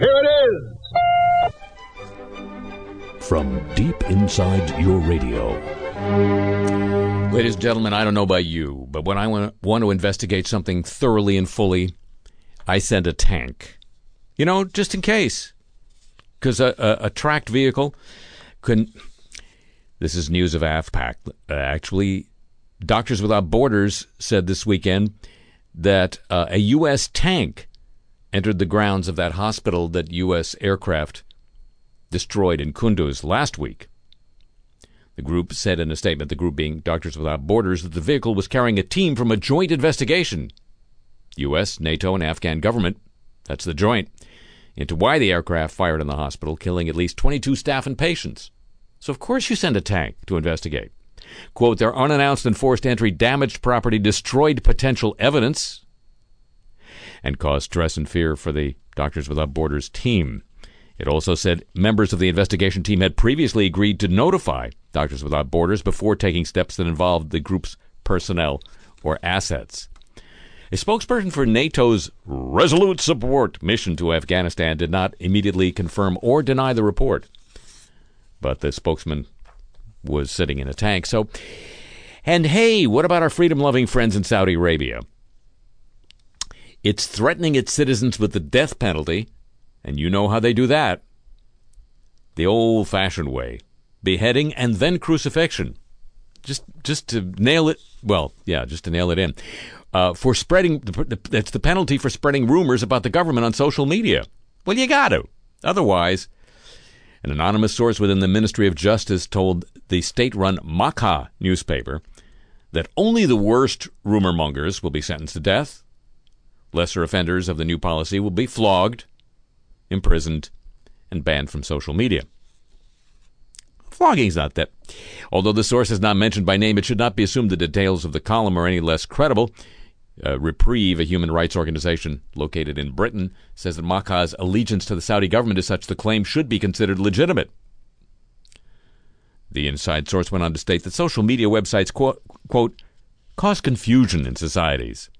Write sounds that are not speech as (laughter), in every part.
Here it is. From deep inside your radio. Ladies and gentlemen, I don't know about you, but when I want to investigate something thoroughly and fully, I send a tank. You know, just in case. Because a, a, a, tracked vehicle can. This is news of AfPak. Uh, actually, Doctors Without Borders said this weekend that uh, a U.S. tank entered the grounds of that hospital that U.S. aircraft destroyed in Kunduz last week. The group said in a statement, the group being Doctors Without Borders, that the vehicle was carrying a team from a joint investigation. U.S., NATO, and Afghan government, that's the joint, into why the aircraft fired in the hospital, killing at least 22 staff and patients. So, of course, you send a tank to investigate. Quote, their unannounced and forced entry damaged property, destroyed potential evidence, and caused stress and fear for the Doctors Without Borders team. It also said members of the investigation team had previously agreed to notify Doctors Without Borders before taking steps that involved the group's personnel or assets. A spokesperson for NATO's resolute support mission to Afghanistan did not immediately confirm or deny the report. But the spokesman was sitting in a tank. So, and hey, what about our freedom loving friends in Saudi Arabia? It's threatening its citizens with the death penalty, and you know how they do that. The old fashioned way beheading and then crucifixion. Just, just to nail it, well, yeah, just to nail it in. Uh, for spreading, the, that's the penalty for spreading rumors about the government on social media. Well, you got to. Otherwise, an anonymous source within the Ministry of Justice told the state run Makkah newspaper that only the worst rumor mongers will be sentenced to death. Lesser offenders of the new policy will be flogged, imprisoned, and banned from social media. Flogging's not that. Although the source is not mentioned by name, it should not be assumed the details of the column are any less credible. Uh, Reprieve, a human rights organization located in Britain, says that Makkah's allegiance to the Saudi government is such the claim should be considered legitimate. The inside source went on to state that social media websites, quote, quote cause confusion in societies.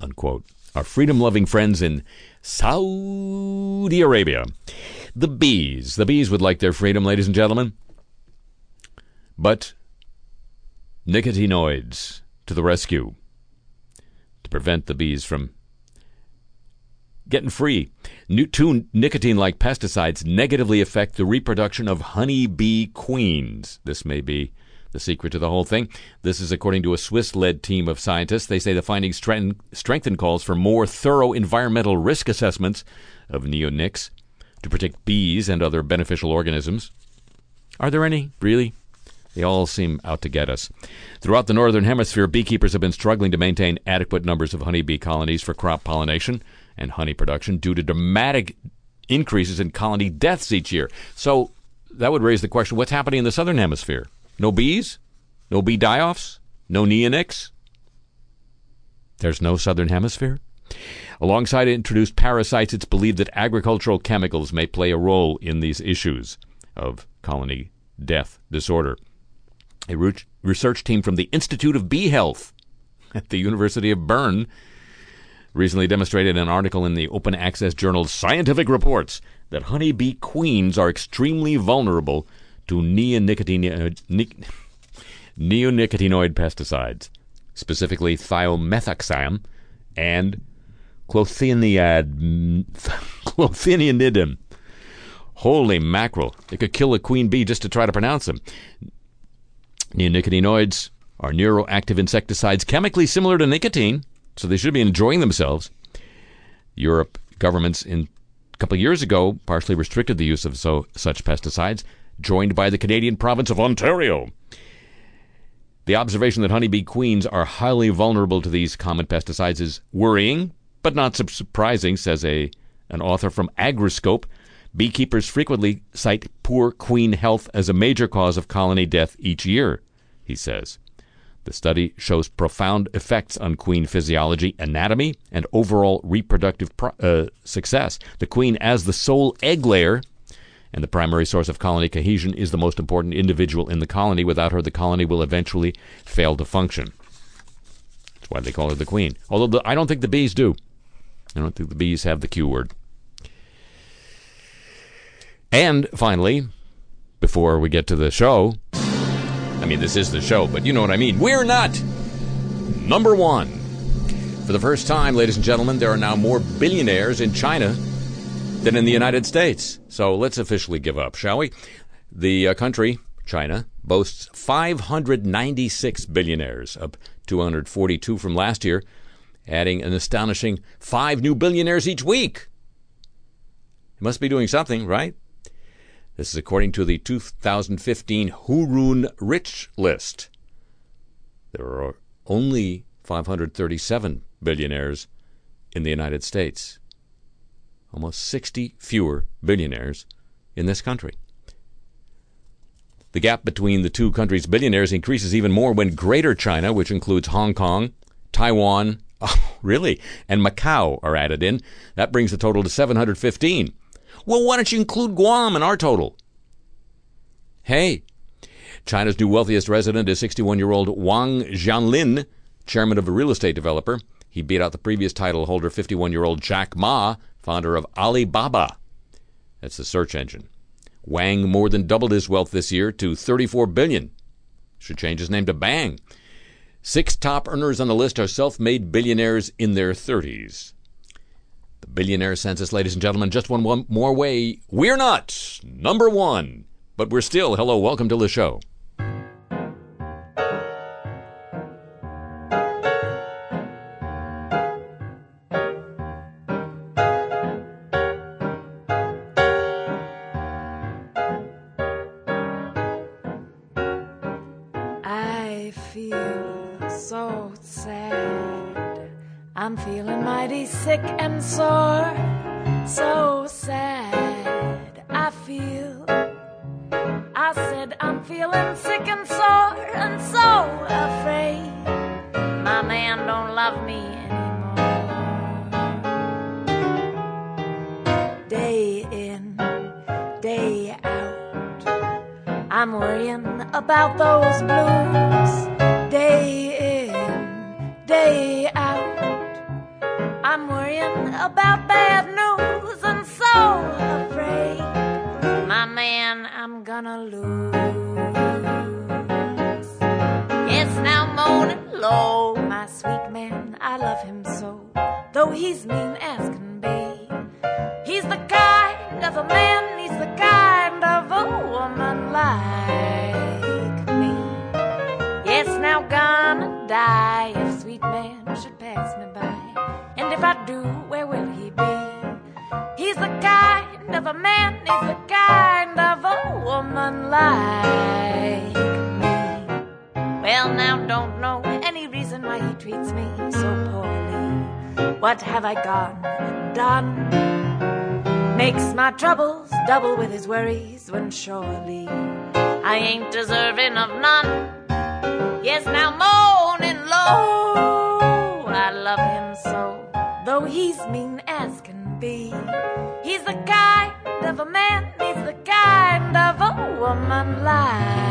Unquote. Our freedom loving friends in Saudi Arabia. The bees. The bees would like their freedom, ladies and gentlemen. But nicotinoids to the rescue to prevent the bees from getting free. New, two nicotine like pesticides negatively affect the reproduction of honeybee queens. This may be the secret to the whole thing. This is according to a Swiss led team of scientists. They say the findings strengthen, calls for more thorough environmental risk assessments of neonics to protect bees and other beneficial organisms. Are there any, really? They all seem out to get us. Throughout the Northern Hemisphere, beekeepers have been struggling to maintain adequate numbers of honeybee colonies for crop pollination and honey production due to dramatic increases in colony deaths each year. So that would raise the question what's happening in the Southern Hemisphere? No bees? No bee die offs? No neonics? There's no Southern Hemisphere? Alongside introduced parasites, it's believed that agricultural chemicals may play a role in these issues of colony death disorder. A research team from the Institute of Bee Health (laughs) at the University of Bern recently demonstrated an article in the open access journal Scientific Reports that honeybee queens are extremely vulnerable to neonicotinoid, uh, neonicotinoid pesticides, specifically thiamethoxam and clothianidin. (laughs) clothianidin. Holy mackerel. It could kill a queen bee just to try to pronounce them. Neonicotinoids are neuroactive insecticides chemically similar to nicotine, so they should be enjoying themselves. Europe governments in a couple of years ago partially restricted the use of so, such pesticides, joined by the Canadian province of Ontario. The observation that honeybee queens are highly vulnerable to these common pesticides is worrying, but not surprising, says a an author from Agroscope. Beekeepers frequently cite poor queen health as a major cause of colony death each year, he says. The study shows profound effects on queen physiology, anatomy, and overall reproductive pro- uh, success. The queen, as the sole egg layer and the primary source of colony cohesion, is the most important individual in the colony. Without her, the colony will eventually fail to function. That's why they call her the queen. Although the, I don't think the bees do. I don't think the bees have the Q word. And finally, before we get to the show, I mean, this is the show, but you know what I mean. We're not number one. For the first time, ladies and gentlemen, there are now more billionaires in China than in the United States. So let's officially give up, shall we? The uh, country, China, boasts 596 billionaires, up 242 from last year, adding an astonishing five new billionaires each week. It must be doing something, right? This is according to the 2015 Hurun Rich List. There are only 537 billionaires in the United States. Almost 60 fewer billionaires in this country. The gap between the two countries' billionaires increases even more when Greater China, which includes Hong Kong, Taiwan, (laughs) oh, really, and Macau are added in. That brings the total to 715. Well, why don't you include Guam in our total? Hey, China's new wealthiest resident is 61 year old Wang Jianlin, chairman of a real estate developer. He beat out the previous title holder, 51 year old Jack Ma, founder of Alibaba. That's the search engine. Wang more than doubled his wealth this year to 34 billion. Should change his name to Bang. Six top earners on the list are self-made billionaires in their 30s. The billionaire census, ladies and gentlemen, just one, one more way. We're not number one, but we're still. Hello, welcome to the show. About those What have I gone and done? Makes my troubles double with his worries when surely I ain't deserving of none. Yes, now moaning low, I love him so, though he's mean as can be. He's the kind of a man, he's the kind of a woman like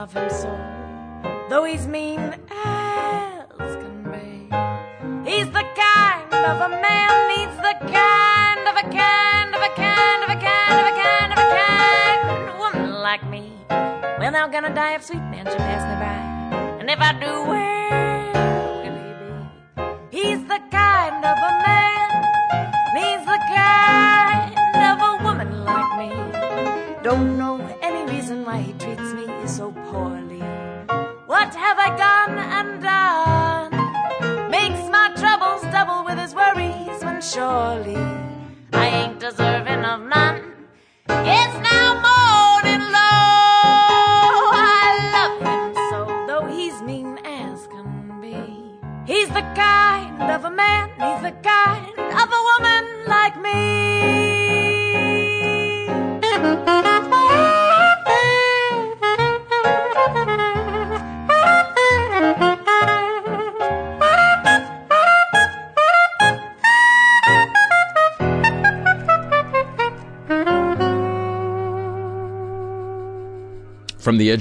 love him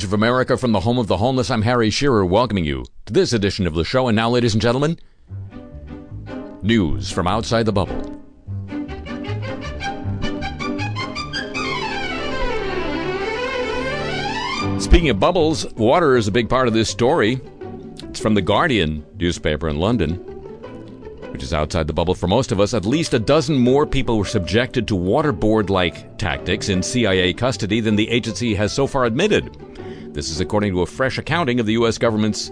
of America, from the home of the homeless, I'm Harry Shearer, welcoming you to this edition of the show. And now, ladies and gentlemen, news from outside the bubble. Speaking of bubbles, water is a big part of this story. It's from the Guardian newspaper in London, which is outside the bubble for most of us. At least a dozen more people were subjected to waterboard like tactics in CIA custody than the agency has so far admitted. This is according to a fresh accounting of the U.S. government's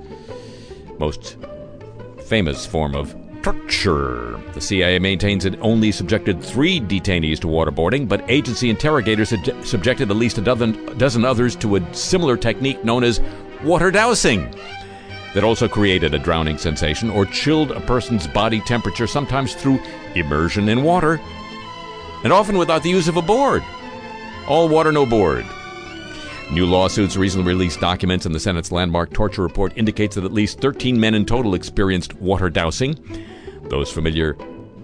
most famous form of torture. The CIA maintains it only subjected three detainees to waterboarding, but agency interrogators had subjected at least a dozen, dozen others to a similar technique known as water dousing that also created a drowning sensation or chilled a person's body temperature, sometimes through immersion in water, and often without the use of a board. All water, no board. New lawsuits, recently released documents, and the Senate's landmark torture report indicates that at least 13 men in total experienced water dousing. Those familiar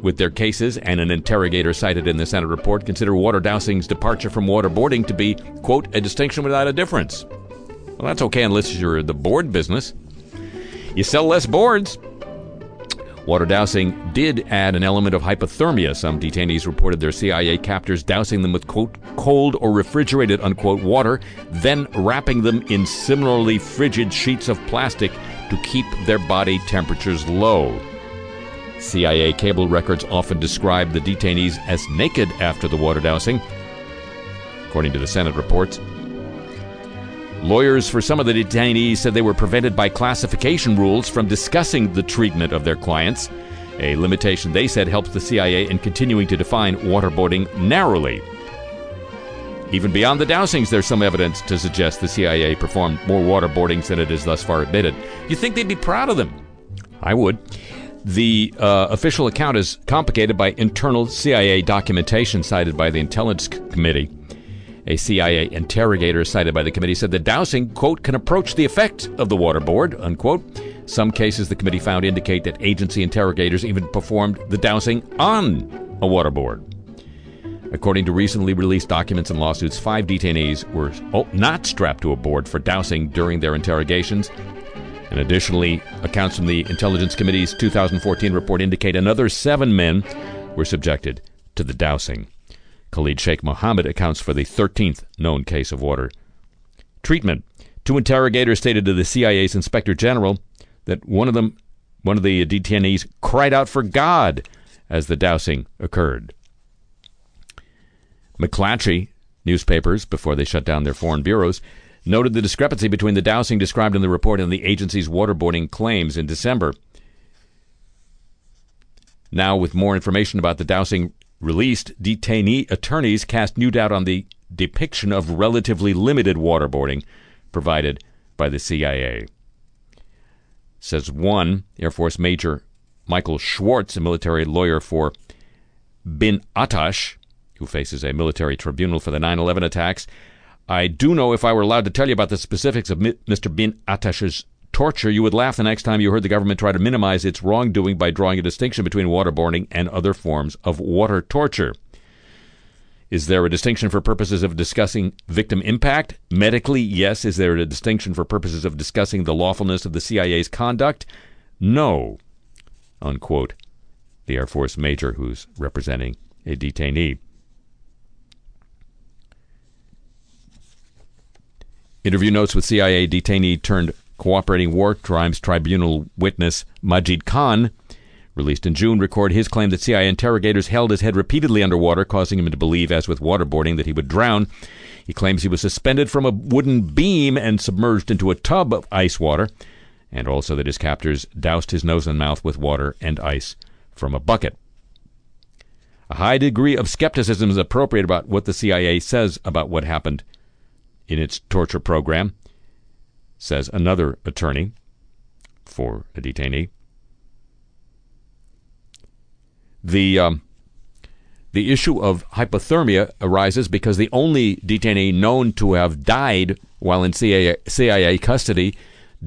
with their cases and an interrogator cited in the Senate report consider water dousing's departure from waterboarding to be, quote, a distinction without a difference. Well, that's okay unless you're the board business. You sell less boards. Water dousing did add an element of hypothermia. Some detainees reported their CIA captors dousing them with, quote, cold or refrigerated, unquote, water, then wrapping them in similarly frigid sheets of plastic to keep their body temperatures low. CIA cable records often describe the detainees as naked after the water dousing, according to the Senate reports. Lawyers for some of the detainees said they were prevented by classification rules from discussing the treatment of their clients, a limitation they said helps the CIA in continuing to define waterboarding narrowly. Even beyond the dousings, there's some evidence to suggest the CIA performed more waterboardings than it has thus far admitted. You think they'd be proud of them? I would. The uh, official account is complicated by internal CIA documentation cited by the Intelligence Committee. A CIA interrogator cited by the committee said the dousing, quote, can approach the effect of the waterboard, unquote. Some cases the committee found indicate that agency interrogators even performed the dousing on a waterboard. According to recently released documents and lawsuits, five detainees were oh, not strapped to a board for dousing during their interrogations. And additionally, accounts from the Intelligence Committee's 2014 report indicate another seven men were subjected to the dousing. Khalid Sheikh Mohammed accounts for the 13th known case of water treatment. Two interrogators stated to the CIA's inspector general that one of them, one of the detainees, cried out for God as the dousing occurred. McClatchy newspapers, before they shut down their foreign bureaus, noted the discrepancy between the dousing described in the report and the agency's waterboarding claims in December. Now, with more information about the dousing released, detainee attorneys cast new doubt on the depiction of relatively limited waterboarding provided by the CIA. Says one Air Force Major Michael Schwartz, a military lawyer for Bin Attash, who faces a military tribunal for the 9 11 attacks. I do know if I were allowed to tell you about the specifics of Mr. Bin Attash's torture, you would laugh the next time you heard the government try to minimize its wrongdoing by drawing a distinction between waterboarding and other forms of water torture. Is there a distinction for purposes of discussing victim impact? Medically, yes. Is there a distinction for purposes of discussing the lawfulness of the CIA's conduct? No. Unquote. The Air Force major who's representing a detainee. Interview notes with CIA detainee turned cooperating war crimes tribunal witness Majid Khan, released in June, record his claim that CIA interrogators held his head repeatedly underwater, causing him to believe, as with waterboarding, that he would drown. He claims he was suspended from a wooden beam and submerged into a tub of ice water, and also that his captors doused his nose and mouth with water and ice from a bucket. A high degree of skepticism is appropriate about what the CIA says about what happened in its torture program, says another attorney for a detainee. The um, the issue of hypothermia arises because the only detainee known to have died while in CIA, CIA custody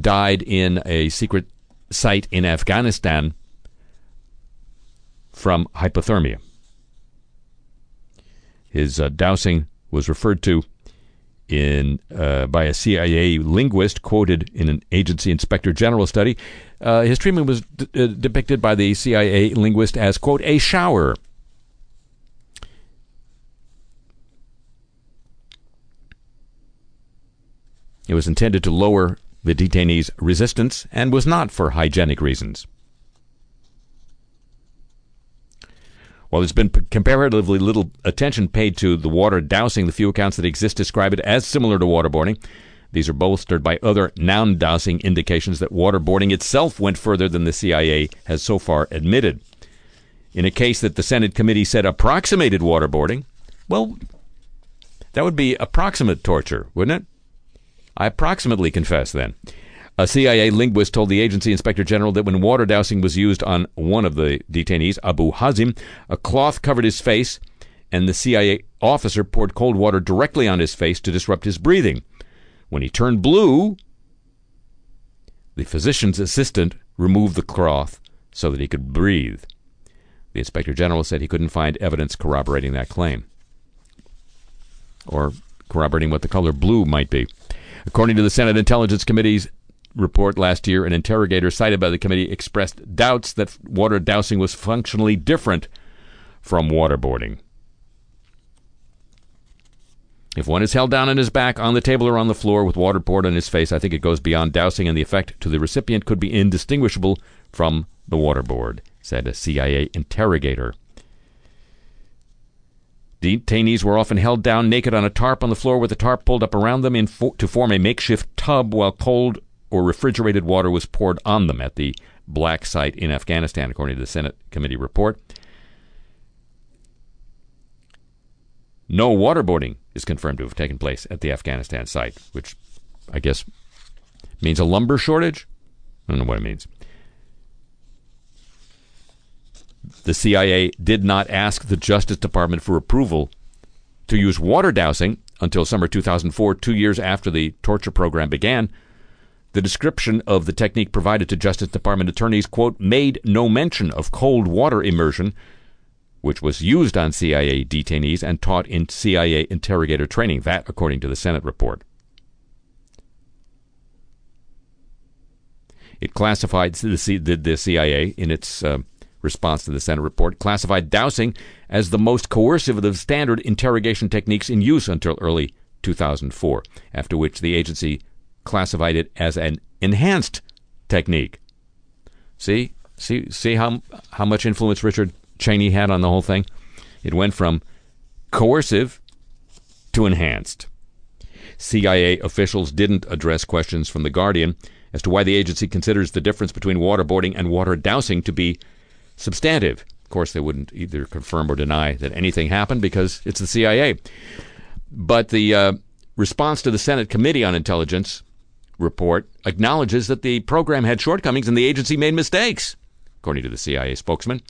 died in a secret site in Afghanistan from hypothermia. His uh, dousing was referred to in uh, by a CIA linguist quoted in an agency inspector general study. Uh, his treatment was uh, depicted by the CIA linguist as quote a shower. It was intended to lower the detainee's resistance and was not for hygienic reasons. While there's been comparatively little attention paid to the water dousing, the few accounts that exist describe it as similar to waterboarding. These are bolstered by other noun dousing indications that waterboarding itself went further than the CIA has so far admitted. In a case that the Senate committee said approximated waterboarding, well, that would be approximate torture, wouldn't it? I approximately confess then. A CIA linguist told the agency inspector general that when water dousing was used on one of the detainees, Abu Hazim, a cloth covered his face, and the CIA officer poured cold water directly on his face to disrupt his breathing. When he turned blue, the physician's assistant removed the cloth so that he could breathe. The inspector general said he couldn't find evidence corroborating that claim, or corroborating what the color blue might be. According to the Senate Intelligence Committee's report last year, an interrogator cited by the committee expressed doubts that water dousing was functionally different from waterboarding. If one is held down on his back, on the table, or on the floor with water poured on his face, I think it goes beyond dousing, and the effect to the recipient could be indistinguishable from the waterboard, said a CIA interrogator. Detainees were often held down naked on a tarp on the floor with the tarp pulled up around them fo- to form a makeshift tub while cold or refrigerated water was poured on them at the black site in Afghanistan, according to the Senate committee report. No waterboarding is confirmed to have taken place at the Afghanistan site, which I guess means a lumber shortage. I don't know what it means. The CIA did not ask the Justice Department for approval to use water dousing until summer 2004, two years after the torture program began. The description of the technique provided to Justice Department attorneys, quote, made no mention of cold water immersion, which was used on CIA detainees and taught in CIA interrogator training. That, according to the Senate report. It classified the, the CIA in its uh, response to the Senate report, classified dousing as the most coercive of the standard interrogation techniques in use until early 2004, after which the agency classified it as an enhanced technique. See, see, see how how much influence Richard Cheney had on the whole thing. It went from coercive to enhanced. CIA officials didn't address questions from the Guardian as to why the agency considers the difference between waterboarding and water dousing to be substantive. Of course, they wouldn't either confirm or deny that anything happened because it's the CIA. But the uh, response to the Senate Committee on Intelligence report acknowledges that the program had shortcomings and the agency made mistakes, according to the CIA spokesman.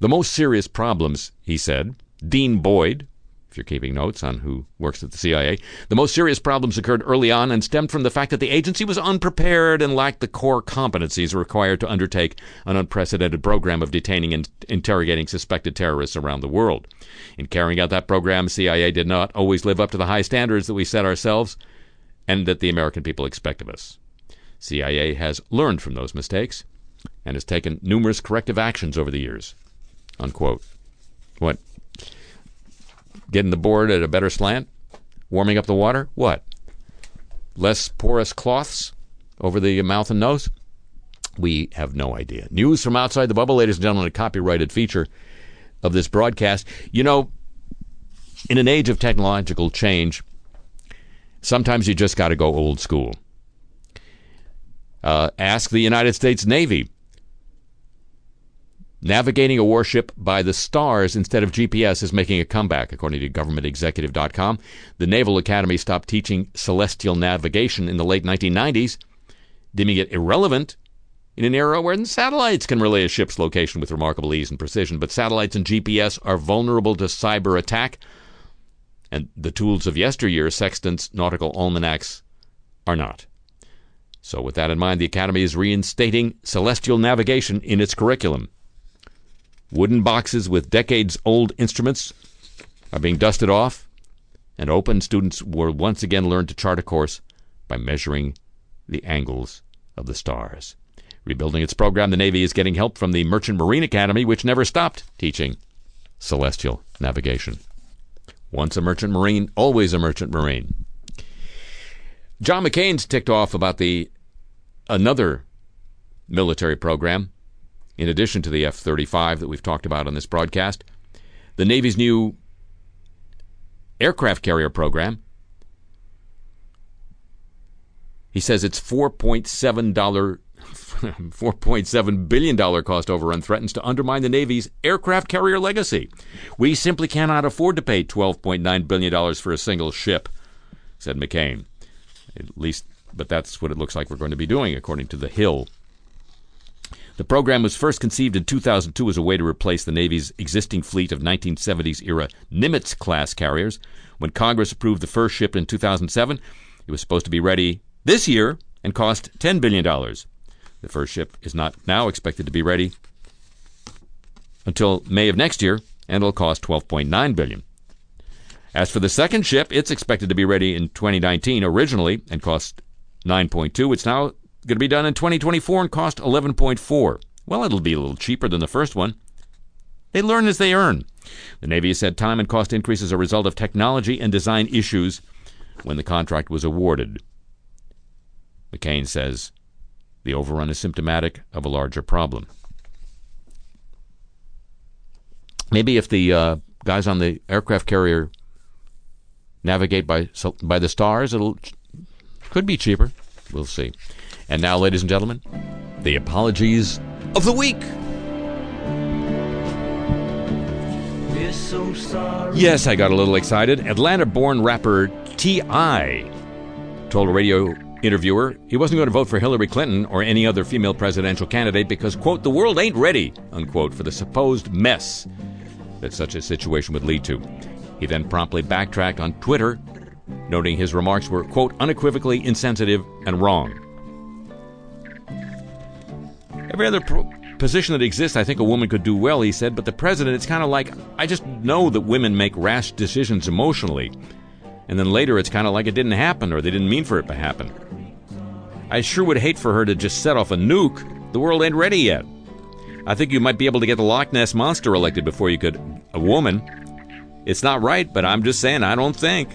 The most serious problems, he said, Dean Boyd, if you're keeping notes on who works at the CIA. The most serious problems occurred early on and stemmed from the fact that the agency was unprepared and lacked the core competencies required to undertake an unprecedented program of detaining and interrogating suspected terrorists around the world. In carrying out that program, CIA did not always live up to the high standards that we set ourselves and that the American people expect of us. CIA has learned from those mistakes and has taken numerous corrective actions over the years. Unquote. What? Getting the board at a better slant? Warming up the water? What? Less porous cloths over the mouth and nose? We have no idea. News from outside the bubble, ladies and gentlemen, a copyrighted feature of this broadcast. You know, in an age of technological change, sometimes you just got to go old school. Uh, ask the United States Navy Navigating a warship by the stars instead of GPS is making a comeback, according to governmentexecutive.com. The Naval Academy stopped teaching celestial navigation in the late 1990s, deeming it irrelevant in an era where satellites can relay a ship's location with remarkable ease and precision. But satellites and GPS are vulnerable to cyber attack, and the tools of yesteryear, sextants, nautical almanacs, are not. So, with that in mind, the Academy is reinstating celestial navigation in its curriculum. Wooden boxes with decades old instruments are being dusted off and open. Students will once again learn to chart a course by measuring the angles of the stars. Rebuilding its program, the Navy is getting help from the Merchant Marine Academy, which never stopped teaching celestial navigation. Once a merchant marine, always a merchant marine. John McCain's ticked off about the another military program in addition to the F 35 that we've talked about on this broadcast, the Navy's new aircraft carrier program. He says it's $4.7 (laughs) $4.7 billion cost overrun threatens to undermine the Navy's aircraft carrier legacy. We simply cannot afford to pay $12.9 billion for a single ship, said McCain. At least, but that's what it looks like we're going to be doing, according to The Hill the program was first conceived in 2002 as a way to replace the Navy's existing fleet of 1970s era Nimitz class carriers. When Congress approved the first ship in 2007, it was supposed to be ready this year and cost $10 billion. The first ship is not now expected to be ready until May of next year and it'll cost 12.9 billion. As for the second ship, it's expected to be ready in 2019 originally and cost 9.2. It's now going to be done in 2024 and cost 11.4. Well, it'll be a little cheaper than the first one. They learn as they earn. The Navy has said time and cost increases are a result of technology and design issues when the contract was awarded. McCain says the overrun is symptomatic of a larger problem. Maybe if the uh, guys on the aircraft carrier navigate by by the stars, it'll could be cheaper. We'll see. And now, ladies and gentlemen, the apologies of the week. Yes, I got a little excited. Atlanta born rapper T.I. told a radio interviewer he wasn't going to vote for Hillary Clinton or any other female presidential candidate because, quote, the world ain't ready, unquote, for the supposed mess that such a situation would lead to. He then promptly backtracked on Twitter, noting his remarks were, quote, unequivocally insensitive and wrong. Every other pro- position that exists, I think a woman could do well, he said, but the president, it's kind of like I just know that women make rash decisions emotionally. And then later it's kind of like it didn't happen or they didn't mean for it to happen. I sure would hate for her to just set off a nuke. The world ain't ready yet. I think you might be able to get the Loch Ness Monster elected before you could a woman. It's not right, but I'm just saying I don't think.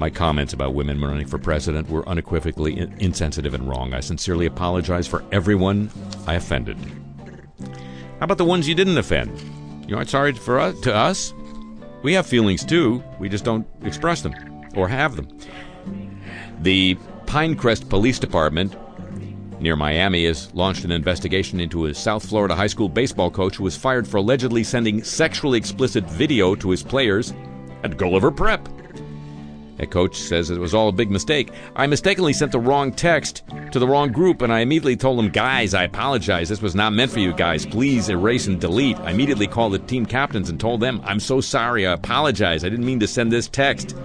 My comments about women running for president were unequivocally in- insensitive and wrong. I sincerely apologize for everyone I offended. How about the ones you didn't offend? You aren't sorry for us, to us? We have feelings too. We just don't express them or have them. The Pinecrest Police Department near Miami has launched an investigation into a South Florida high school baseball coach who was fired for allegedly sending sexually explicit video to his players at Gulliver Prep. That coach says it was all a big mistake. I mistakenly sent the wrong text to the wrong group, and I immediately told them, guys, I apologize. This was not meant for you guys. Please erase and delete. I immediately called the team captains and told them, I'm so sorry. I apologize. I didn't mean to send this text,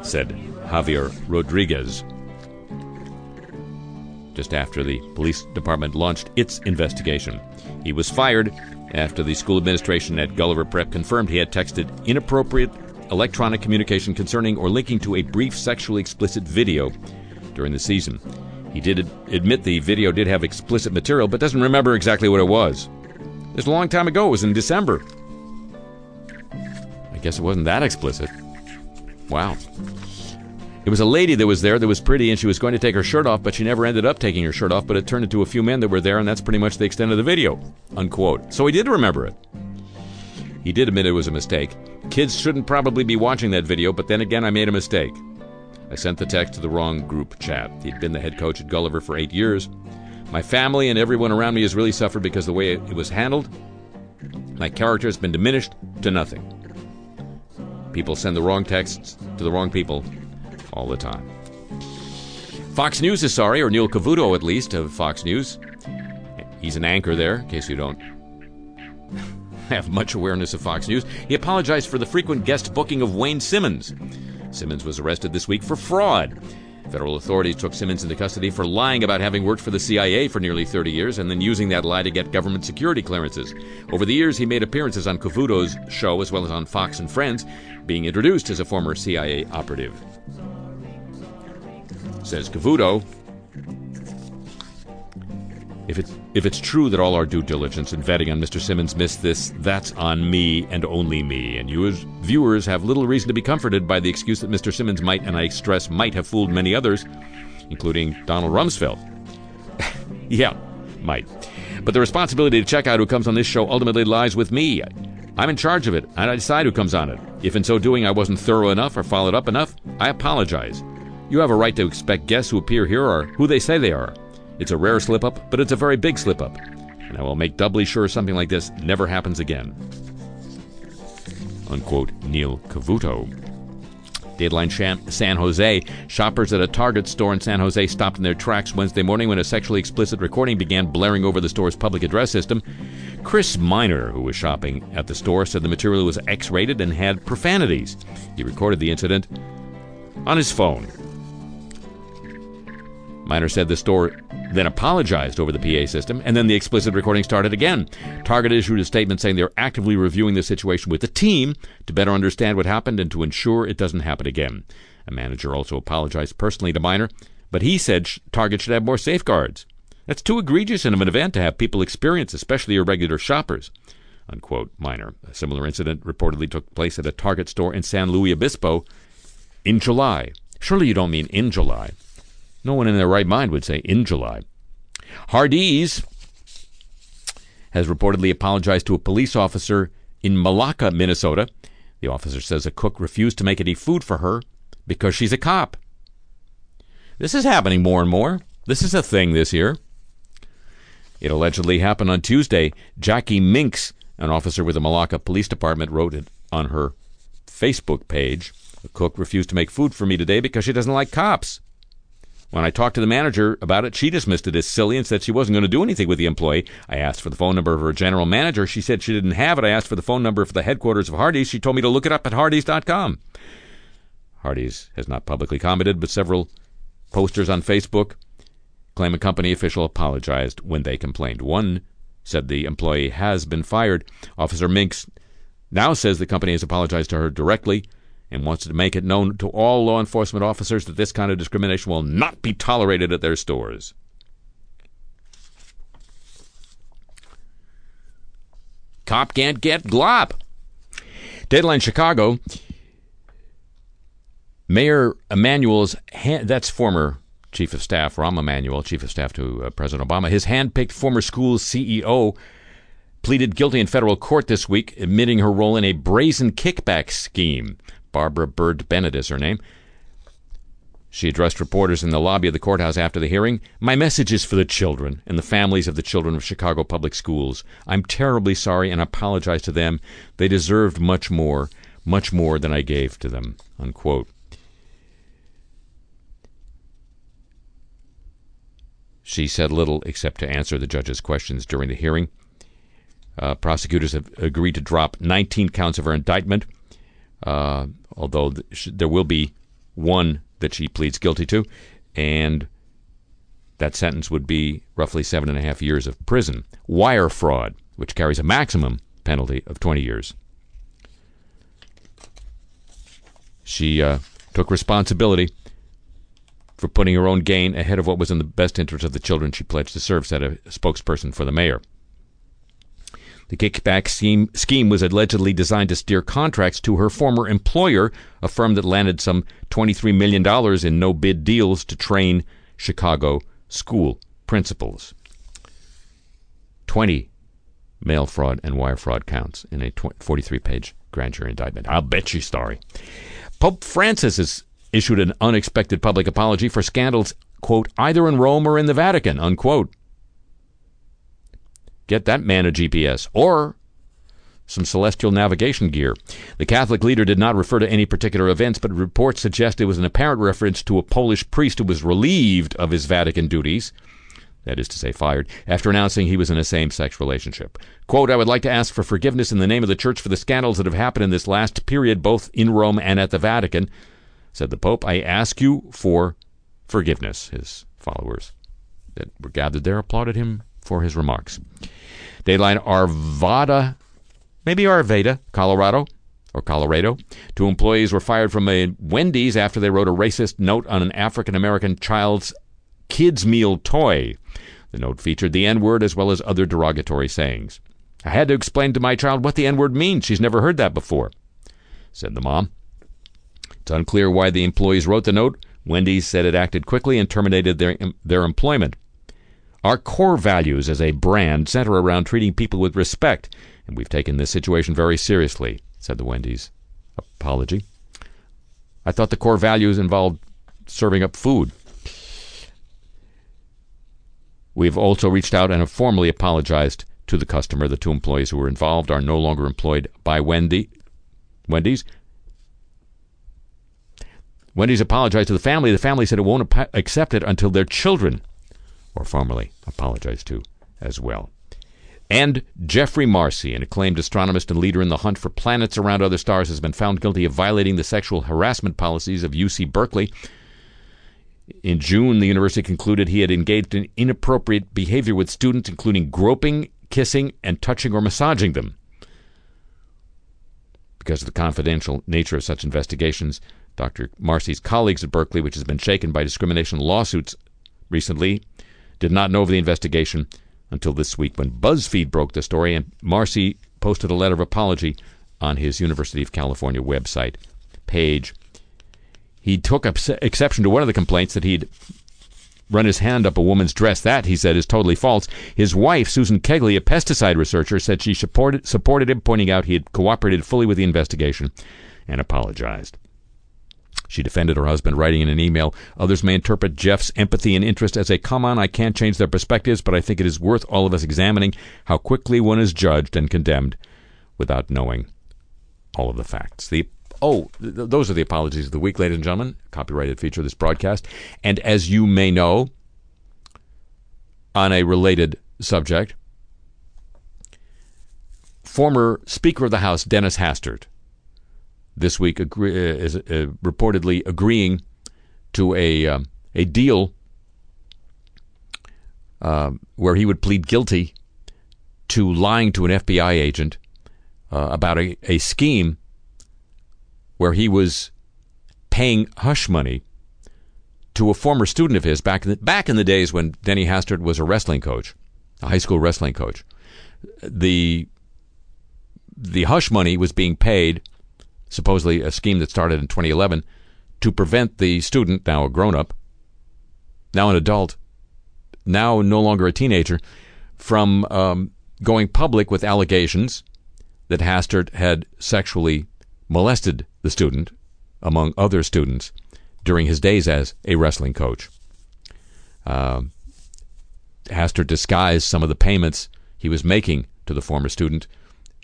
said Javier Rodriguez. Just after the police department launched its investigation, he was fired after the school administration at Gulliver Prep confirmed he had texted inappropriate electronic communication concerning or linking to a brief sexually explicit video during the season. He did admit the video did have explicit material, but doesn't remember exactly what it was. It was a long time ago. It was in December. I guess it wasn't that explicit. Wow. It was a lady that was there that was pretty, and she was going to take her shirt off, but she never ended up taking her shirt off. But it turned into a few men that were there, and that's pretty much the extent of the video. Unquote. So he did remember it. He did admit it was a mistake. Kids shouldn't probably be watching that video, but then again, I made a mistake. I sent the text to the wrong group chat. He'd been the head coach at Gulliver for eight years. My family and everyone around me has really suffered because the way it was handled. My character has been diminished to nothing. People send the wrong texts to the wrong people all the time. Fox News is sorry, or Neil Cavuto at least, of Fox News. He's an anchor there, in case you don't (laughs) have much awareness of Fox News. He apologized for the frequent guest booking of Wayne Simmons. Simmons was arrested this week for fraud. Federal authorities took Simmons into custody for lying about having worked for the CIA for nearly 30 years and then using that lie to get government security clearances. Over the years, he made appearances on Cavuto's show as well as on Fox and Friends, being introduced as a former CIA operative. Says Cavuto, if it's if it's true that all our due diligence and vetting on Mr. Simmons missed this, that's on me and only me. And you as viewers have little reason to be comforted by the excuse that Mr. Simmons might, and I stress might, have fooled many others, including Donald Rumsfeld. (laughs) yeah, might. But the responsibility to check out who comes on this show ultimately lies with me. I'm in charge of it, and I decide who comes on it. If in so doing I wasn't thorough enough or followed up enough, I apologize. You have a right to expect guests who appear here are who they say they are. It's a rare slip up, but it's a very big slip up. And I will make doubly sure something like this never happens again. Unquote Neil Cavuto. Dateline San Jose. Shoppers at a Target store in San Jose stopped in their tracks Wednesday morning when a sexually explicit recording began blaring over the store's public address system. Chris Miner, who was shopping at the store, said the material was X rated and had profanities. He recorded the incident on his phone. Miner said the store then apologized over the PA system, and then the explicit recording started again. Target issued a statement saying they're actively reviewing the situation with the team to better understand what happened and to ensure it doesn't happen again. A manager also apologized personally to Miner, but he said Target should have more safeguards. That's too egregious in an event to have people experience, especially irregular shoppers. Unquote, Miner. A similar incident reportedly took place at a Target store in San Luis Obispo in July. Surely you don't mean in July. No one in their right mind would say in July. Hardee's has reportedly apologized to a police officer in Malacca, Minnesota. The officer says a cook refused to make any food for her because she's a cop. This is happening more and more. This is a thing this year. It allegedly happened on Tuesday. Jackie Minks, an officer with the Malacca Police Department, wrote it on her Facebook page. The cook refused to make food for me today because she doesn't like cops. When I talked to the manager about it, she dismissed it as silly and said she wasn't going to do anything with the employee. I asked for the phone number of her general manager. She said she didn't have it. I asked for the phone number for the headquarters of Hardee's. She told me to look it up at Hardee's.com. Hardee's has not publicly commented, but several posters on Facebook claim a company official apologized when they complained. One said the employee has been fired. Officer Minks now says the company has apologized to her directly and wants to make it known to all law enforcement officers that this kind of discrimination will not be tolerated at their stores. Cop can't get glop. Deadline Chicago. Mayor Emanuel's hand, that's former Chief of Staff Rahm Emanuel, Chief of Staff to uh, President Obama. His handpicked former school CEO pleaded guilty in federal court this week, admitting her role in a brazen kickback scheme. Barbara Byrd-Bennett is her name. She addressed reporters in the lobby of the courthouse after the hearing. My message is for the children and the families of the children of Chicago public schools. I'm terribly sorry and apologize to them. They deserved much more, much more than I gave to them. Unquote. She said little except to answer the judge's questions during the hearing. Uh, prosecutors have agreed to drop 19 counts of her indictment uh, although th- there will be one that she pleads guilty to, and that sentence would be roughly seven and a half years of prison. Wire fraud, which carries a maximum penalty of 20 years. She uh, took responsibility for putting her own gain ahead of what was in the best interest of the children she pledged to serve, said a spokesperson for the mayor. The kickback scheme, scheme was allegedly designed to steer contracts to her former employer, a firm that landed some $23 million in no bid deals to train Chicago school principals. 20 mail fraud and wire fraud counts in a 43 page grand jury indictment. I'll bet you story. Pope Francis has issued an unexpected public apology for scandals, quote, either in Rome or in the Vatican, unquote. Get that man a GPS or some celestial navigation gear. The Catholic leader did not refer to any particular events, but reports suggest it was an apparent reference to a Polish priest who was relieved of his Vatican duties that is to say, fired, after announcing he was in a same sex relationship. Quote, I would like to ask for forgiveness in the name of the Church for the scandals that have happened in this last period, both in Rome and at the Vatican, said the Pope. I ask you for forgiveness. His followers that were gathered there applauded him for his remarks. Dateline Arvada, maybe Arvada, Colorado, or Colorado. Two employees were fired from a Wendy's after they wrote a racist note on an African American child's kids' meal toy. The note featured the N word as well as other derogatory sayings. I had to explain to my child what the N word means. She's never heard that before, said the mom. It's unclear why the employees wrote the note. Wendy's said it acted quickly and terminated their, their employment. Our core values as a brand center around treating people with respect, and we've taken this situation very seriously, said the Wendy's apology. I thought the core values involved serving up food. We've also reached out and have formally apologized to the customer. The two employees who were involved are no longer employed by Wendy. Wendy's. Wendy's apologized to the family. The family said it won't accept it until their children are formally apologized to as well. And Geoffrey Marcy, an acclaimed astronomist and leader in the hunt for planets around other stars, has been found guilty of violating the sexual harassment policies of UC Berkeley in June, the university concluded he had engaged in inappropriate behavior with students, including groping, kissing, and touching or massaging them. Because of the confidential nature of such investigations, Dr. Marcy's colleagues at Berkeley, which has been shaken by discrimination lawsuits recently, did not know of the investigation until this week when BuzzFeed broke the story and Marcy posted a letter of apology on his University of California website page he took exception to one of the complaints that he'd run his hand up a woman's dress. That, he said, is totally false. His wife, Susan Kegley, a pesticide researcher, said she supported, supported him, pointing out he had cooperated fully with the investigation and apologized. She defended her husband, writing in an email Others may interpret Jeff's empathy and interest as a come on, I can't change their perspectives, but I think it is worth all of us examining how quickly one is judged and condemned without knowing all of the facts. The Oh, th- those are the apologies of the week, ladies and gentlemen. Copyrighted feature of this broadcast. And as you may know, on a related subject, former Speaker of the House Dennis Hastert this week agree, uh, is uh, reportedly agreeing to a um, a deal uh, where he would plead guilty to lying to an FBI agent uh, about a, a scheme where he was paying hush money to a former student of his back in the, back in the days when Denny Hastert was a wrestling coach, a high school wrestling coach. The the hush money was being paid, supposedly a scheme that started in 2011, to prevent the student, now a grown up, now an adult, now no longer a teenager, from um, going public with allegations that Hastert had sexually molested the student, among other students, during his days as a wrestling coach. Uh, Hastert disguised some of the payments he was making to the former student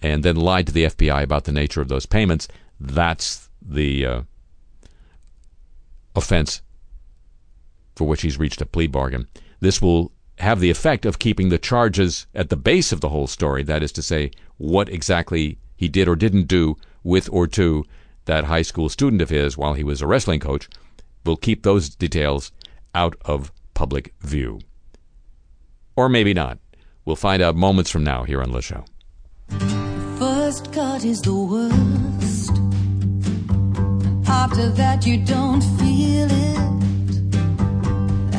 and then lied to the FBI about the nature of those payments. That's the uh, offense for which he's reached a plea bargain. This will have the effect of keeping the charges at the base of the whole story. That is to say, what exactly he did or didn't do with or to that high school student of his while he was a wrestling coach. Will keep those details out of public view. Or maybe not. We'll find out moments from now here on the Show. First cut is the worst. After that, you don't feel it.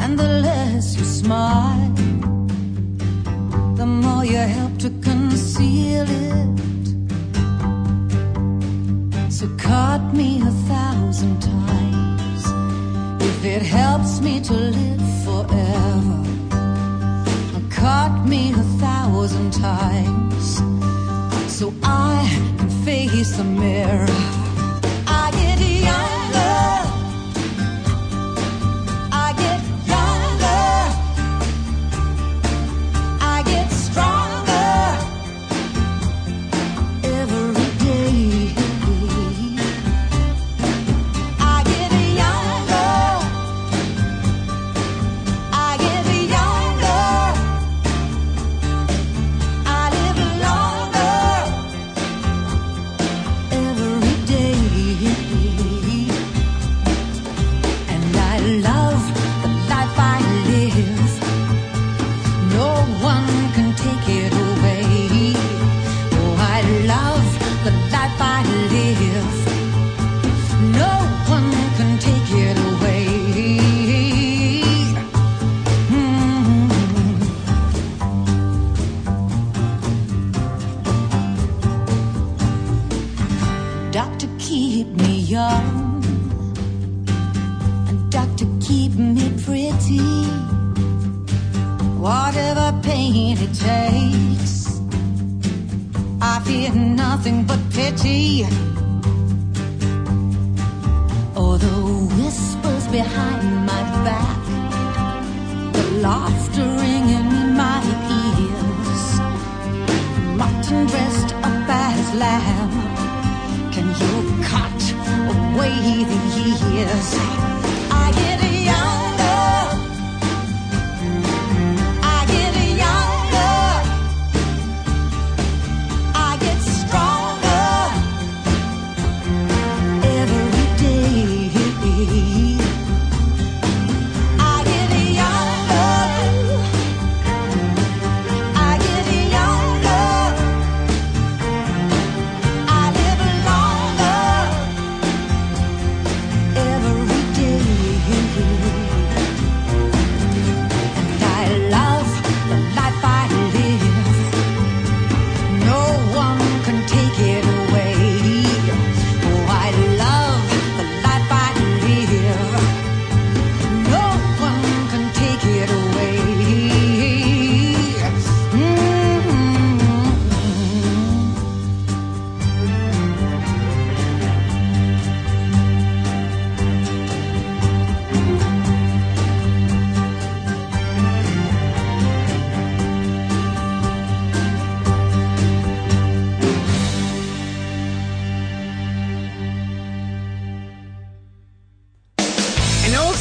And the less you smile, the more you help to conceal it. So cut me a thousand times if it helps me to live forever. Cut me a thousand times so I can face the mirror. I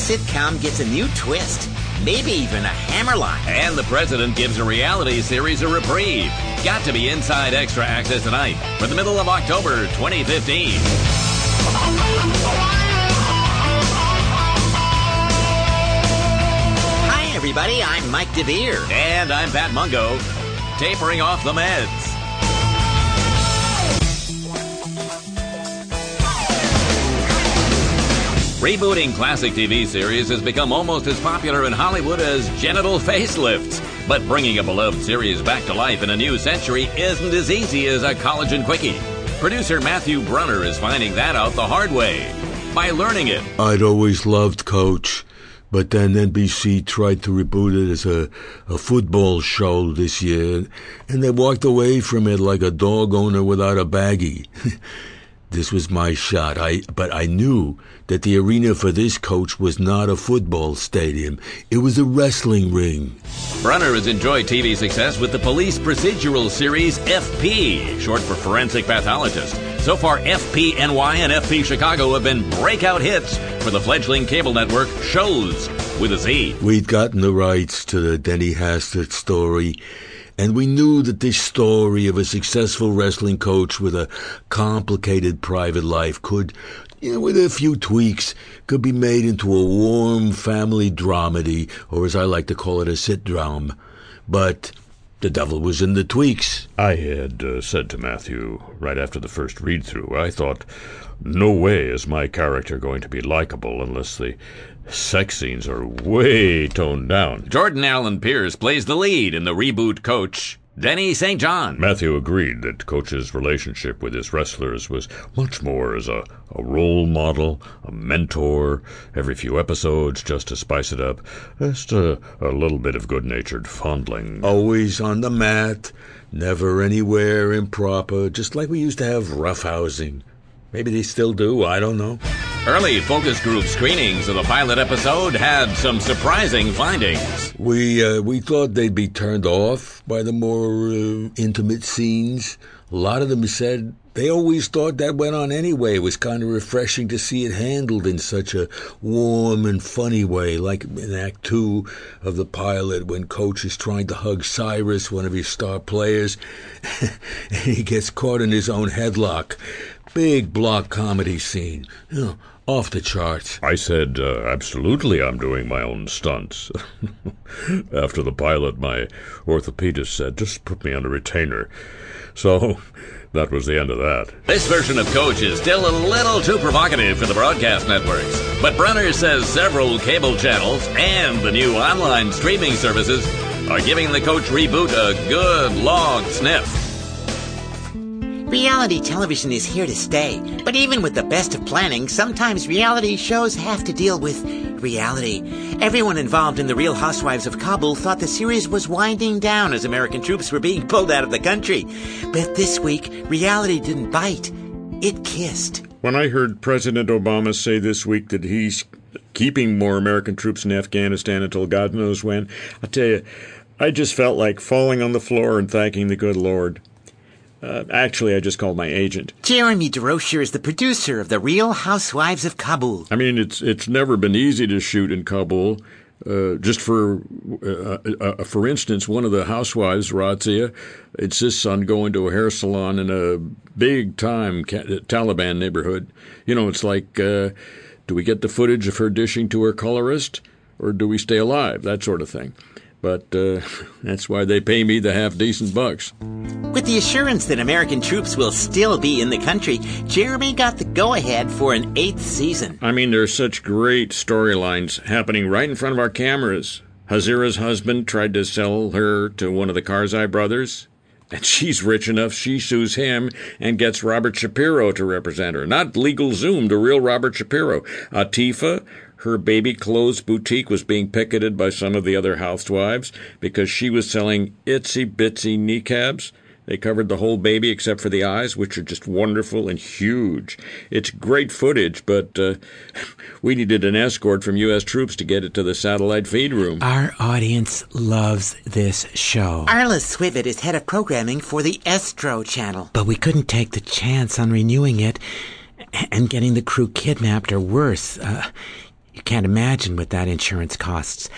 sitcom gets a new twist, maybe even a hammerline. And the president gives a reality series a reprieve. Got to be inside extra access tonight for the middle of October 2015. Hi, everybody. I'm Mike DeVere. And I'm Pat Mungo, tapering off the meds. Rebooting classic TV series has become almost as popular in Hollywood as genital facelifts. But bringing a beloved series back to life in a new century isn't as easy as a collagen quickie. Producer Matthew Brunner is finding that out the hard way by learning it. I'd always loved Coach, but then NBC tried to reboot it as a, a football show this year, and they walked away from it like a dog owner without a baggie. (laughs) This was my shot. I but I knew that the arena for this coach was not a football stadium. It was a wrestling ring. Brunner has enjoyed TV success with the police procedural series FP, short for Forensic Pathologist. So far, FPNY and FP Chicago have been breakout hits for the fledgling cable network Shows with a Z. We'd gotten the rights to the Denny Hastert story, and we knew that this story of a successful wrestling coach with a complicated private life could, you know, with a few tweaks, could be made into a warm family dramedy, or as I like to call it, a sitdram. But the devil was in the tweaks. I had uh, said to Matthew right after the first read through, I thought, no way is my character going to be likable unless the sex scenes are way toned down. Jordan Allen Pierce plays the lead in the reboot coach, Denny St. John. Matthew agreed that Coach's relationship with his wrestlers was much more as a, a role model, a mentor, every few episodes just to spice it up, just a, a little bit of good natured fondling. Always on the mat, never anywhere improper, just like we used to have roughhousing. Maybe they still do, I don't know. Early focus group screenings of the pilot episode had some surprising findings. We uh, we thought they'd be turned off by the more uh, intimate scenes. A lot of them said they always thought that went on anyway. It was kind of refreshing to see it handled in such a warm and funny way, like in Act Two of the pilot when Coach is trying to hug Cyrus, one of his star players, (laughs) and he gets caught in his own headlock. Big block comedy scene. You know, off the charts. I said, uh, absolutely, I'm doing my own stunts. (laughs) After the pilot, my orthopedist said, just put me on a retainer. So that was the end of that. This version of Coach is still a little too provocative for the broadcast networks, but Brunner says several cable channels and the new online streaming services are giving the Coach reboot a good long sniff. Reality television is here to stay, but even with the best of planning, sometimes reality shows have to deal with reality. Everyone involved in The Real Housewives of Kabul thought the series was winding down as American troops were being pulled out of the country. But this week, reality didn't bite, it kissed. When I heard President Obama say this week that he's keeping more American troops in Afghanistan until God knows when, I tell you, I just felt like falling on the floor and thanking the good Lord. Uh, actually, I just called my agent. Jeremy DeRocher is the producer of The Real Housewives of Kabul. I mean, it's it's never been easy to shoot in Kabul. Uh, just for uh, uh, for instance, one of the housewives, Razia, insists on going to a hair salon in a big time Taliban neighborhood. You know, it's like, uh, do we get the footage of her dishing to her colorist, or do we stay alive? That sort of thing. But uh, (laughs) that's why they pay me the half decent bucks. With the assurance that American troops will still be in the country, Jeremy got the go ahead for an eighth season. I mean, there's such great storylines happening right in front of our cameras. Hazira's husband tried to sell her to one of the Karzai brothers. And (laughs) she's rich enough, she sues him and gets Robert Shapiro to represent her. Not LegalZoom, the real Robert Shapiro. Atifa, her baby clothes boutique was being picketed by some of the other housewives because she was selling itsy bitsy niqabs. They covered the whole baby except for the eyes, which are just wonderful and huge. It's great footage, but uh, (laughs) we needed an escort from U.S. troops to get it to the satellite feed room. Our audience loves this show. Arla Swivet is head of programming for the Estro channel. But we couldn't take the chance on renewing it and getting the crew kidnapped or worse. Uh, you can't imagine what that insurance costs.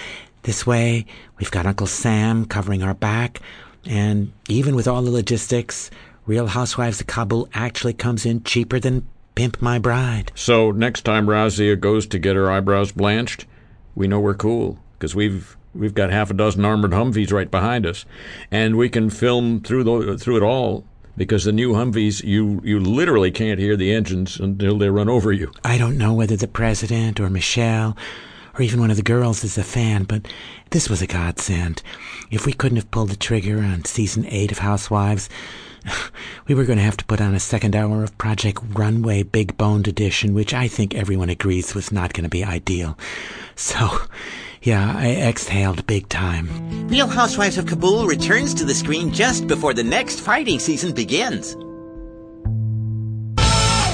This way, we've got Uncle Sam covering our back, and even with all the logistics, Real Housewives of Kabul actually comes in cheaper than Pimp My Bride. So next time Razia goes to get her eyebrows blanched, we know we're cool because we've we've got half a dozen armored Humvees right behind us, and we can film through the, through it all because the new Humvees, you, you literally can't hear the engines until they run over you. I don't know whether the president or Michelle or even one of the girls is a fan, but this was a godsend. If we couldn't have pulled the trigger on season eight of Housewives, (laughs) we were going to have to put on a second hour of Project Runway Big Boned Edition, which I think everyone agrees was not going to be ideal. So, yeah, I exhaled big time. Real Housewives of Kabul returns to the screen just before the next fighting season begins.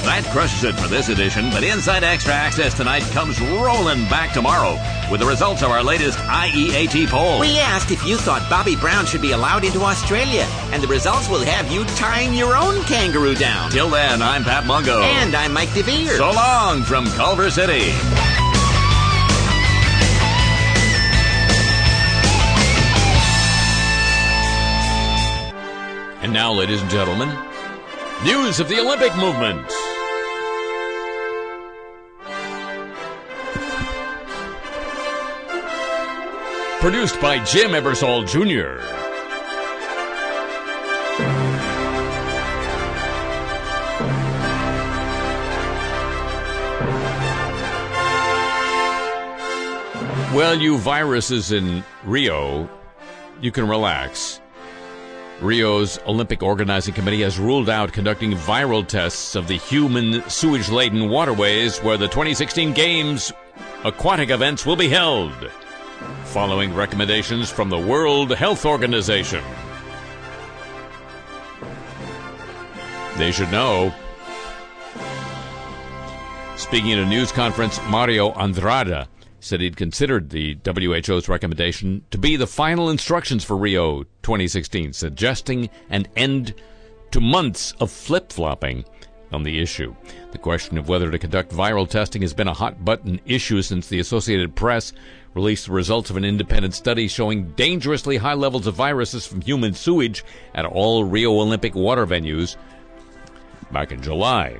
That crushes it for this edition, but Inside Extra Access tonight comes rolling back tomorrow with the results of our latest IEAT poll. We asked if you thought Bobby Brown should be allowed into Australia, and the results will have you tying your own kangaroo down. Till then, I'm Pat Mungo. And I'm Mike DeVere. So long from Culver City. And now, ladies and gentlemen, news of the Olympic movement. Produced by Jim Ebersol Jr. Well, you viruses in Rio, you can relax. Rio's Olympic Organizing Committee has ruled out conducting viral tests of the human sewage laden waterways where the 2016 Games aquatic events will be held, following recommendations from the World Health Organization. They should know. Speaking at a news conference, Mario Andrada said he'd considered the WHO's recommendation to be the final instructions for Rio 2016, suggesting an end to months of flip flopping on the issue. The question of whether to conduct viral testing has been a hot button issue since the Associated Press released the results of an independent study showing dangerously high levels of viruses from human sewage at all Rio Olympic water venues back in July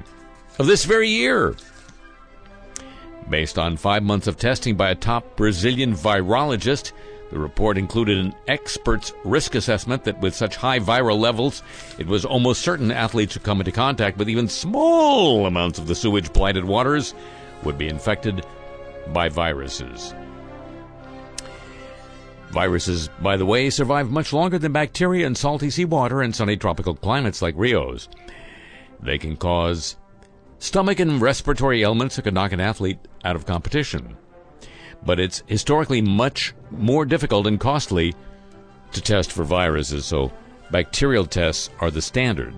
of this very year. Based on five months of testing by a top Brazilian virologist, the report included an expert's risk assessment that with such high viral levels, it was almost certain athletes who come into contact with even small amounts of the sewage blighted waters would be infected by viruses. Viruses, by the way, survive much longer than bacteria in salty seawater and sunny tropical climates like Rio's. They can cause stomach and respiratory ailments that could knock an athlete out of competition. But it's historically much more difficult and costly to test for viruses, so bacterial tests are the standard.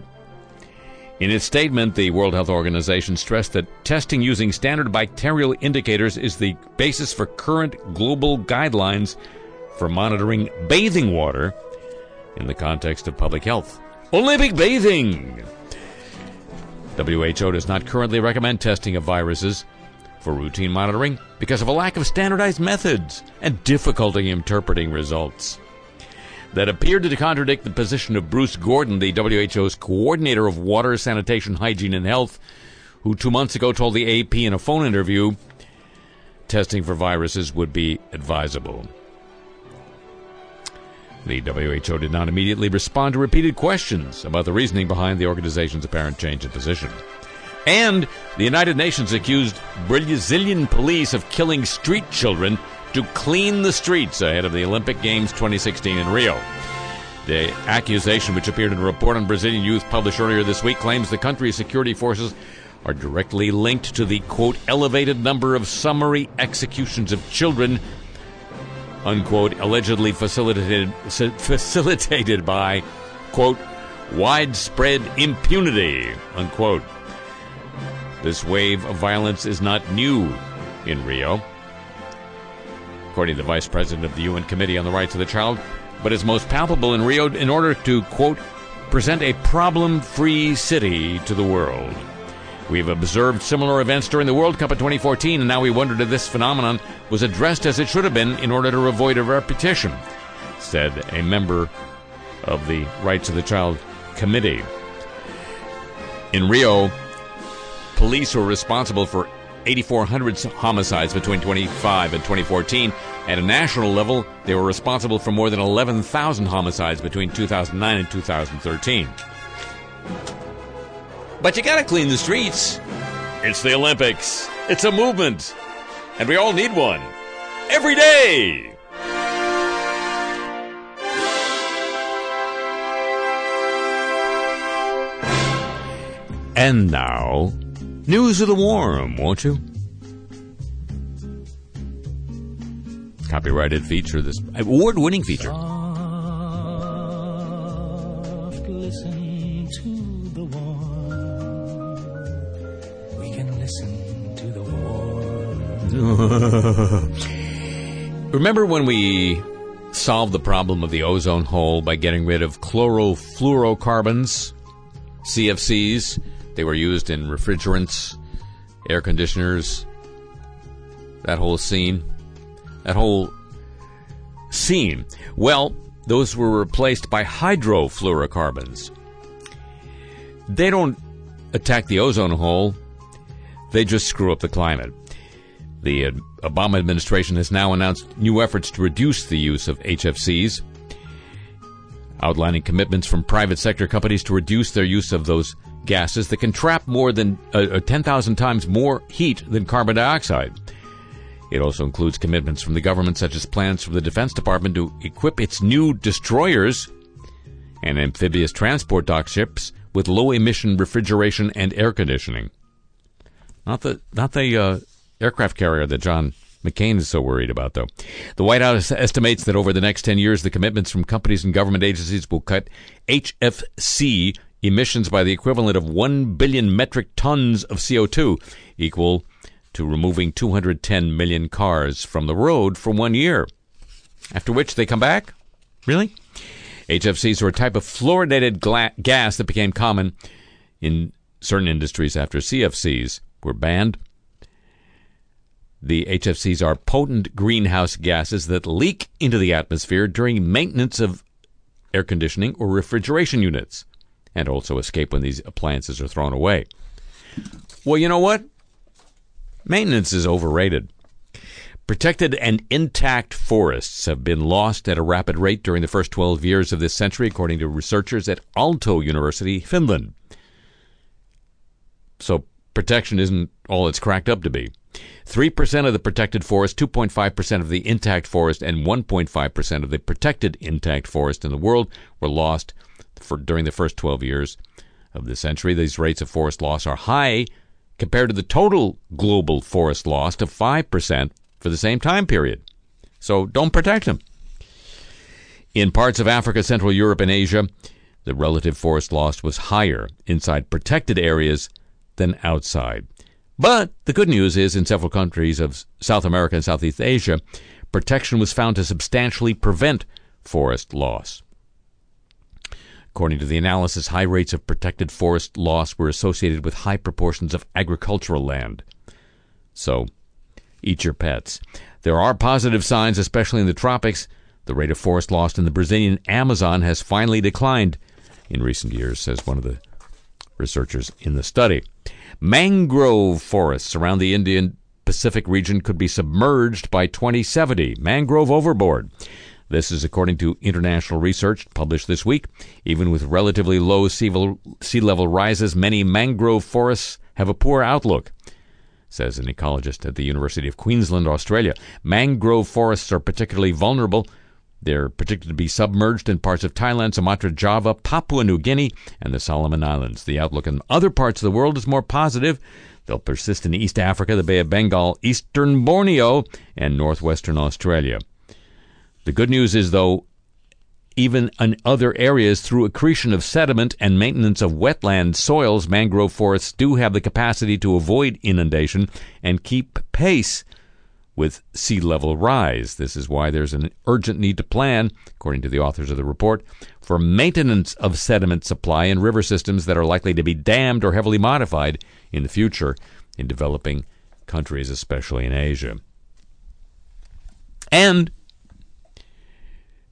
In its statement, the World Health Organization stressed that testing using standard bacterial indicators is the basis for current global guidelines for monitoring bathing water in the context of public health. Olympic bathing! WHO does not currently recommend testing of viruses for routine monitoring because of a lack of standardized methods and difficulty interpreting results. That appeared to contradict the position of Bruce Gordon, the WHO's coordinator of water, sanitation, hygiene, and health, who two months ago told the AP in a phone interview testing for viruses would be advisable. The WHO did not immediately respond to repeated questions about the reasoning behind the organization's apparent change in position. And the United Nations accused Brazilian police of killing street children to clean the streets ahead of the Olympic Games 2016 in Rio. The accusation, which appeared in a report on Brazilian youth published earlier this week, claims the country's security forces are directly linked to the, quote, elevated number of summary executions of children unquote, allegedly facilitated, facilitated by, quote, widespread impunity, unquote. This wave of violence is not new in Rio, according to the vice president of the UN Committee on the Rights of the Child, but is most palpable in Rio in order to, quote, present a problem free city to the world. We've observed similar events during the World Cup of 2014, and now we wondered if this phenomenon was addressed as it should have been in order to avoid a repetition, said a member of the Rights of the Child Committee. In Rio, police were responsible for 8,400 homicides between 25 and 2014. At a national level, they were responsible for more than 11,000 homicides between 2009 and 2013. But you gotta clean the streets. It's the Olympics. It's a movement. And we all need one. Every day! And now, news of the warm, won't you? Copyrighted feature, this award winning feature. (laughs) Remember when we solved the problem of the ozone hole by getting rid of chlorofluorocarbons, CFCs? They were used in refrigerants, air conditioners, that whole scene. That whole scene. Well, those were replaced by hydrofluorocarbons. They don't attack the ozone hole, they just screw up the climate. The Obama administration has now announced new efforts to reduce the use of HFCs, outlining commitments from private sector companies to reduce their use of those gases that can trap more than uh, uh 10,000 times more heat than carbon dioxide. It also includes commitments from the government, such as plans from the Defense Department to equip its new destroyers and amphibious transport dock ships with low emission refrigeration and air conditioning. Not the not the uh, aircraft carrier that John McCain is so worried about, though. The White House estimates that over the next 10 years, the commitments from companies and government agencies will cut HFC emissions by the equivalent of 1 billion metric tons of CO2, equal to removing 210 million cars from the road for one year. After which they come back? Really? HFCs are a type of fluorinated gla- gas that became common in certain industries after CFCs were banned. The HFCs are potent greenhouse gases that leak into the atmosphere during maintenance of air conditioning or refrigeration units and also escape when these appliances are thrown away. Well, you know what? Maintenance is overrated. Protected and intact forests have been lost at a rapid rate during the first 12 years of this century, according to researchers at Aalto University, Finland. So protection isn't all it's cracked up to be. 3% of the protected forest, 2.5% of the intact forest, and 1.5% of the protected intact forest in the world were lost for, during the first 12 years of the century. These rates of forest loss are high compared to the total global forest loss of 5% for the same time period. So don't protect them. In parts of Africa, Central Europe, and Asia, the relative forest loss was higher inside protected areas than outside. But the good news is, in several countries of South America and Southeast Asia, protection was found to substantially prevent forest loss. According to the analysis, high rates of protected forest loss were associated with high proportions of agricultural land. So, eat your pets. There are positive signs, especially in the tropics. The rate of forest loss in the Brazilian Amazon has finally declined in recent years, says one of the researchers in the study. Mangrove forests around the Indian Pacific region could be submerged by 2070. Mangrove overboard. This is according to international research published this week. Even with relatively low sea level rises, many mangrove forests have a poor outlook says an ecologist at the University of Queensland, Australia. Mangrove forests are particularly vulnerable. They're predicted to be submerged in parts of Thailand, Sumatra, Java, Papua New Guinea, and the Solomon Islands. The outlook in other parts of the world is more positive. They'll persist in East Africa, the Bay of Bengal, eastern Borneo, and northwestern Australia. The good news is, though, even in other areas through accretion of sediment and maintenance of wetland soils, mangrove forests do have the capacity to avoid inundation and keep pace with sea level rise. This is why there's an urgent need to plan, according to the authors of the report, for maintenance of sediment supply in river systems that are likely to be dammed or heavily modified in the future in developing countries, especially in Asia. And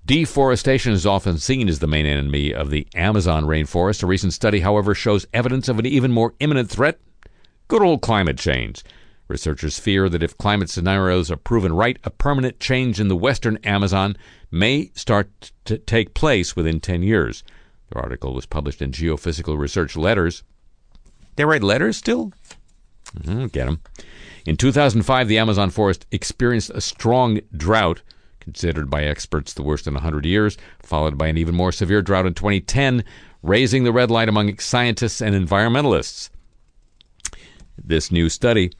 Deforestation is often seen as the main enemy of the Amazon rainforest. A recent study, however, shows evidence of an even more imminent threat good old climate change. Researchers fear that if climate scenarios are proven right, a permanent change in the western Amazon may start to take place within 10 years. The article was published in Geophysical Research Letters. They write letters still? Mm-hmm, get them. In 2005, the Amazon forest experienced a strong drought considered by experts the worst in 100 years, followed by an even more severe drought in 2010, raising the red light among scientists and environmentalists. This new study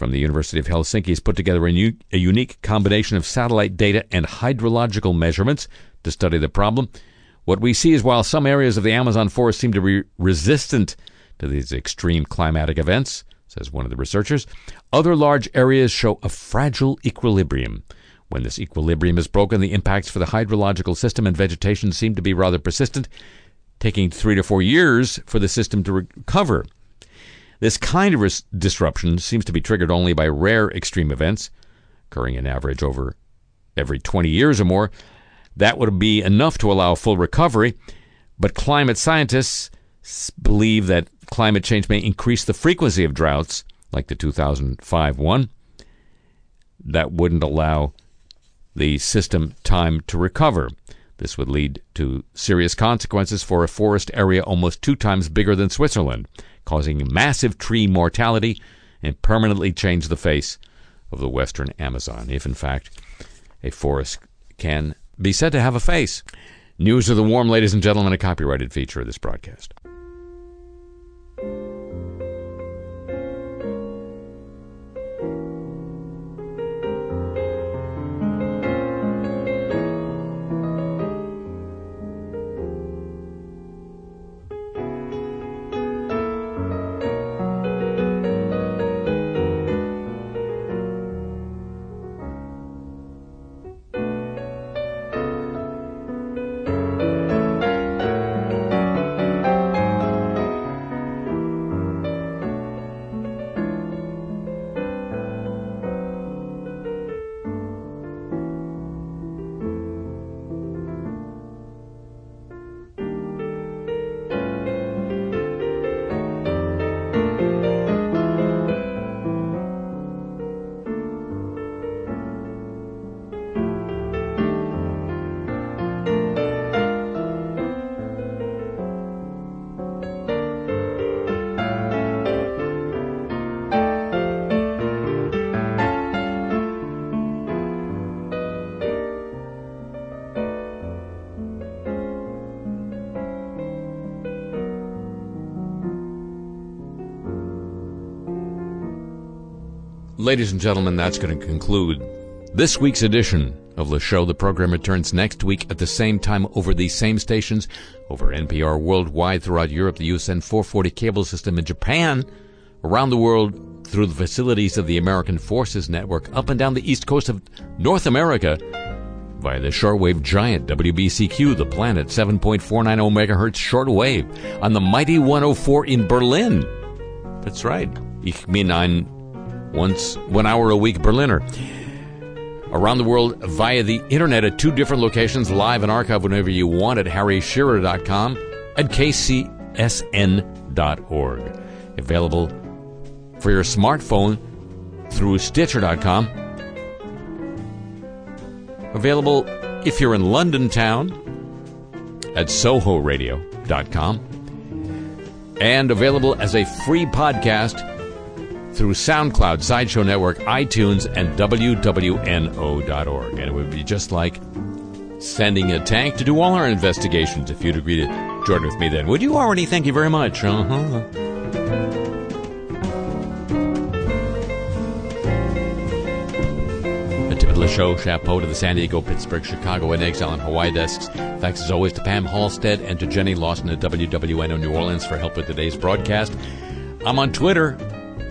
from the University of Helsinki has put together a, new, a unique combination of satellite data and hydrological measurements to study the problem. What we see is while some areas of the Amazon forest seem to be resistant to these extreme climatic events, says one of the researchers. Other large areas show a fragile equilibrium. When this equilibrium is broken, the impacts for the hydrological system and vegetation seem to be rather persistent, taking three to four years for the system to recover. This kind of ris- disruption seems to be triggered only by rare extreme events, occurring in average over every 20 years or more. That would be enough to allow full recovery, but climate scientists believe that climate change may increase the frequency of droughts, like the 2005 one. That wouldn't allow the system time to recover. This would lead to serious consequences for a forest area almost two times bigger than Switzerland, causing massive tree mortality and permanently change the face of the western Amazon, if in fact a forest can be said to have a face. News of the Warm, ladies and gentlemen, a copyrighted feature of this broadcast. Ladies and gentlemen, that's going to conclude this week's edition of the show. The program returns next week at the same time over these same stations, over NPR worldwide throughout Europe, the USEN 440 cable system in Japan, around the world through the facilities of the American Forces Network, up and down the east coast of North America via the shortwave giant WBCQ, the planet 7.490 megahertz shortwave on the mighty 104 in Berlin. That's right. Ich bin ein once one hour a week Berliner. Around the world via the internet at two different locations, live and archive whenever you want at harryshearer.com and kcsn.org. Available for your smartphone through stitcher.com. Available if you're in London town at sohoradio.com. And available as a free podcast through SoundCloud, Sideshow Network, iTunes, and WWNO.org. And it would be just like sending a tank to do all our investigations if you'd agree to join with me then. Would you already? Thank you very much. Uh-huh. Tippett LeShow, chapeau to the San Diego, Pittsburgh, Chicago, and Exile and Hawaii desks. Thanks as always to Pam Halstead and to Jenny Lawson at WWNO New Orleans for help with today's broadcast. I'm on Twitter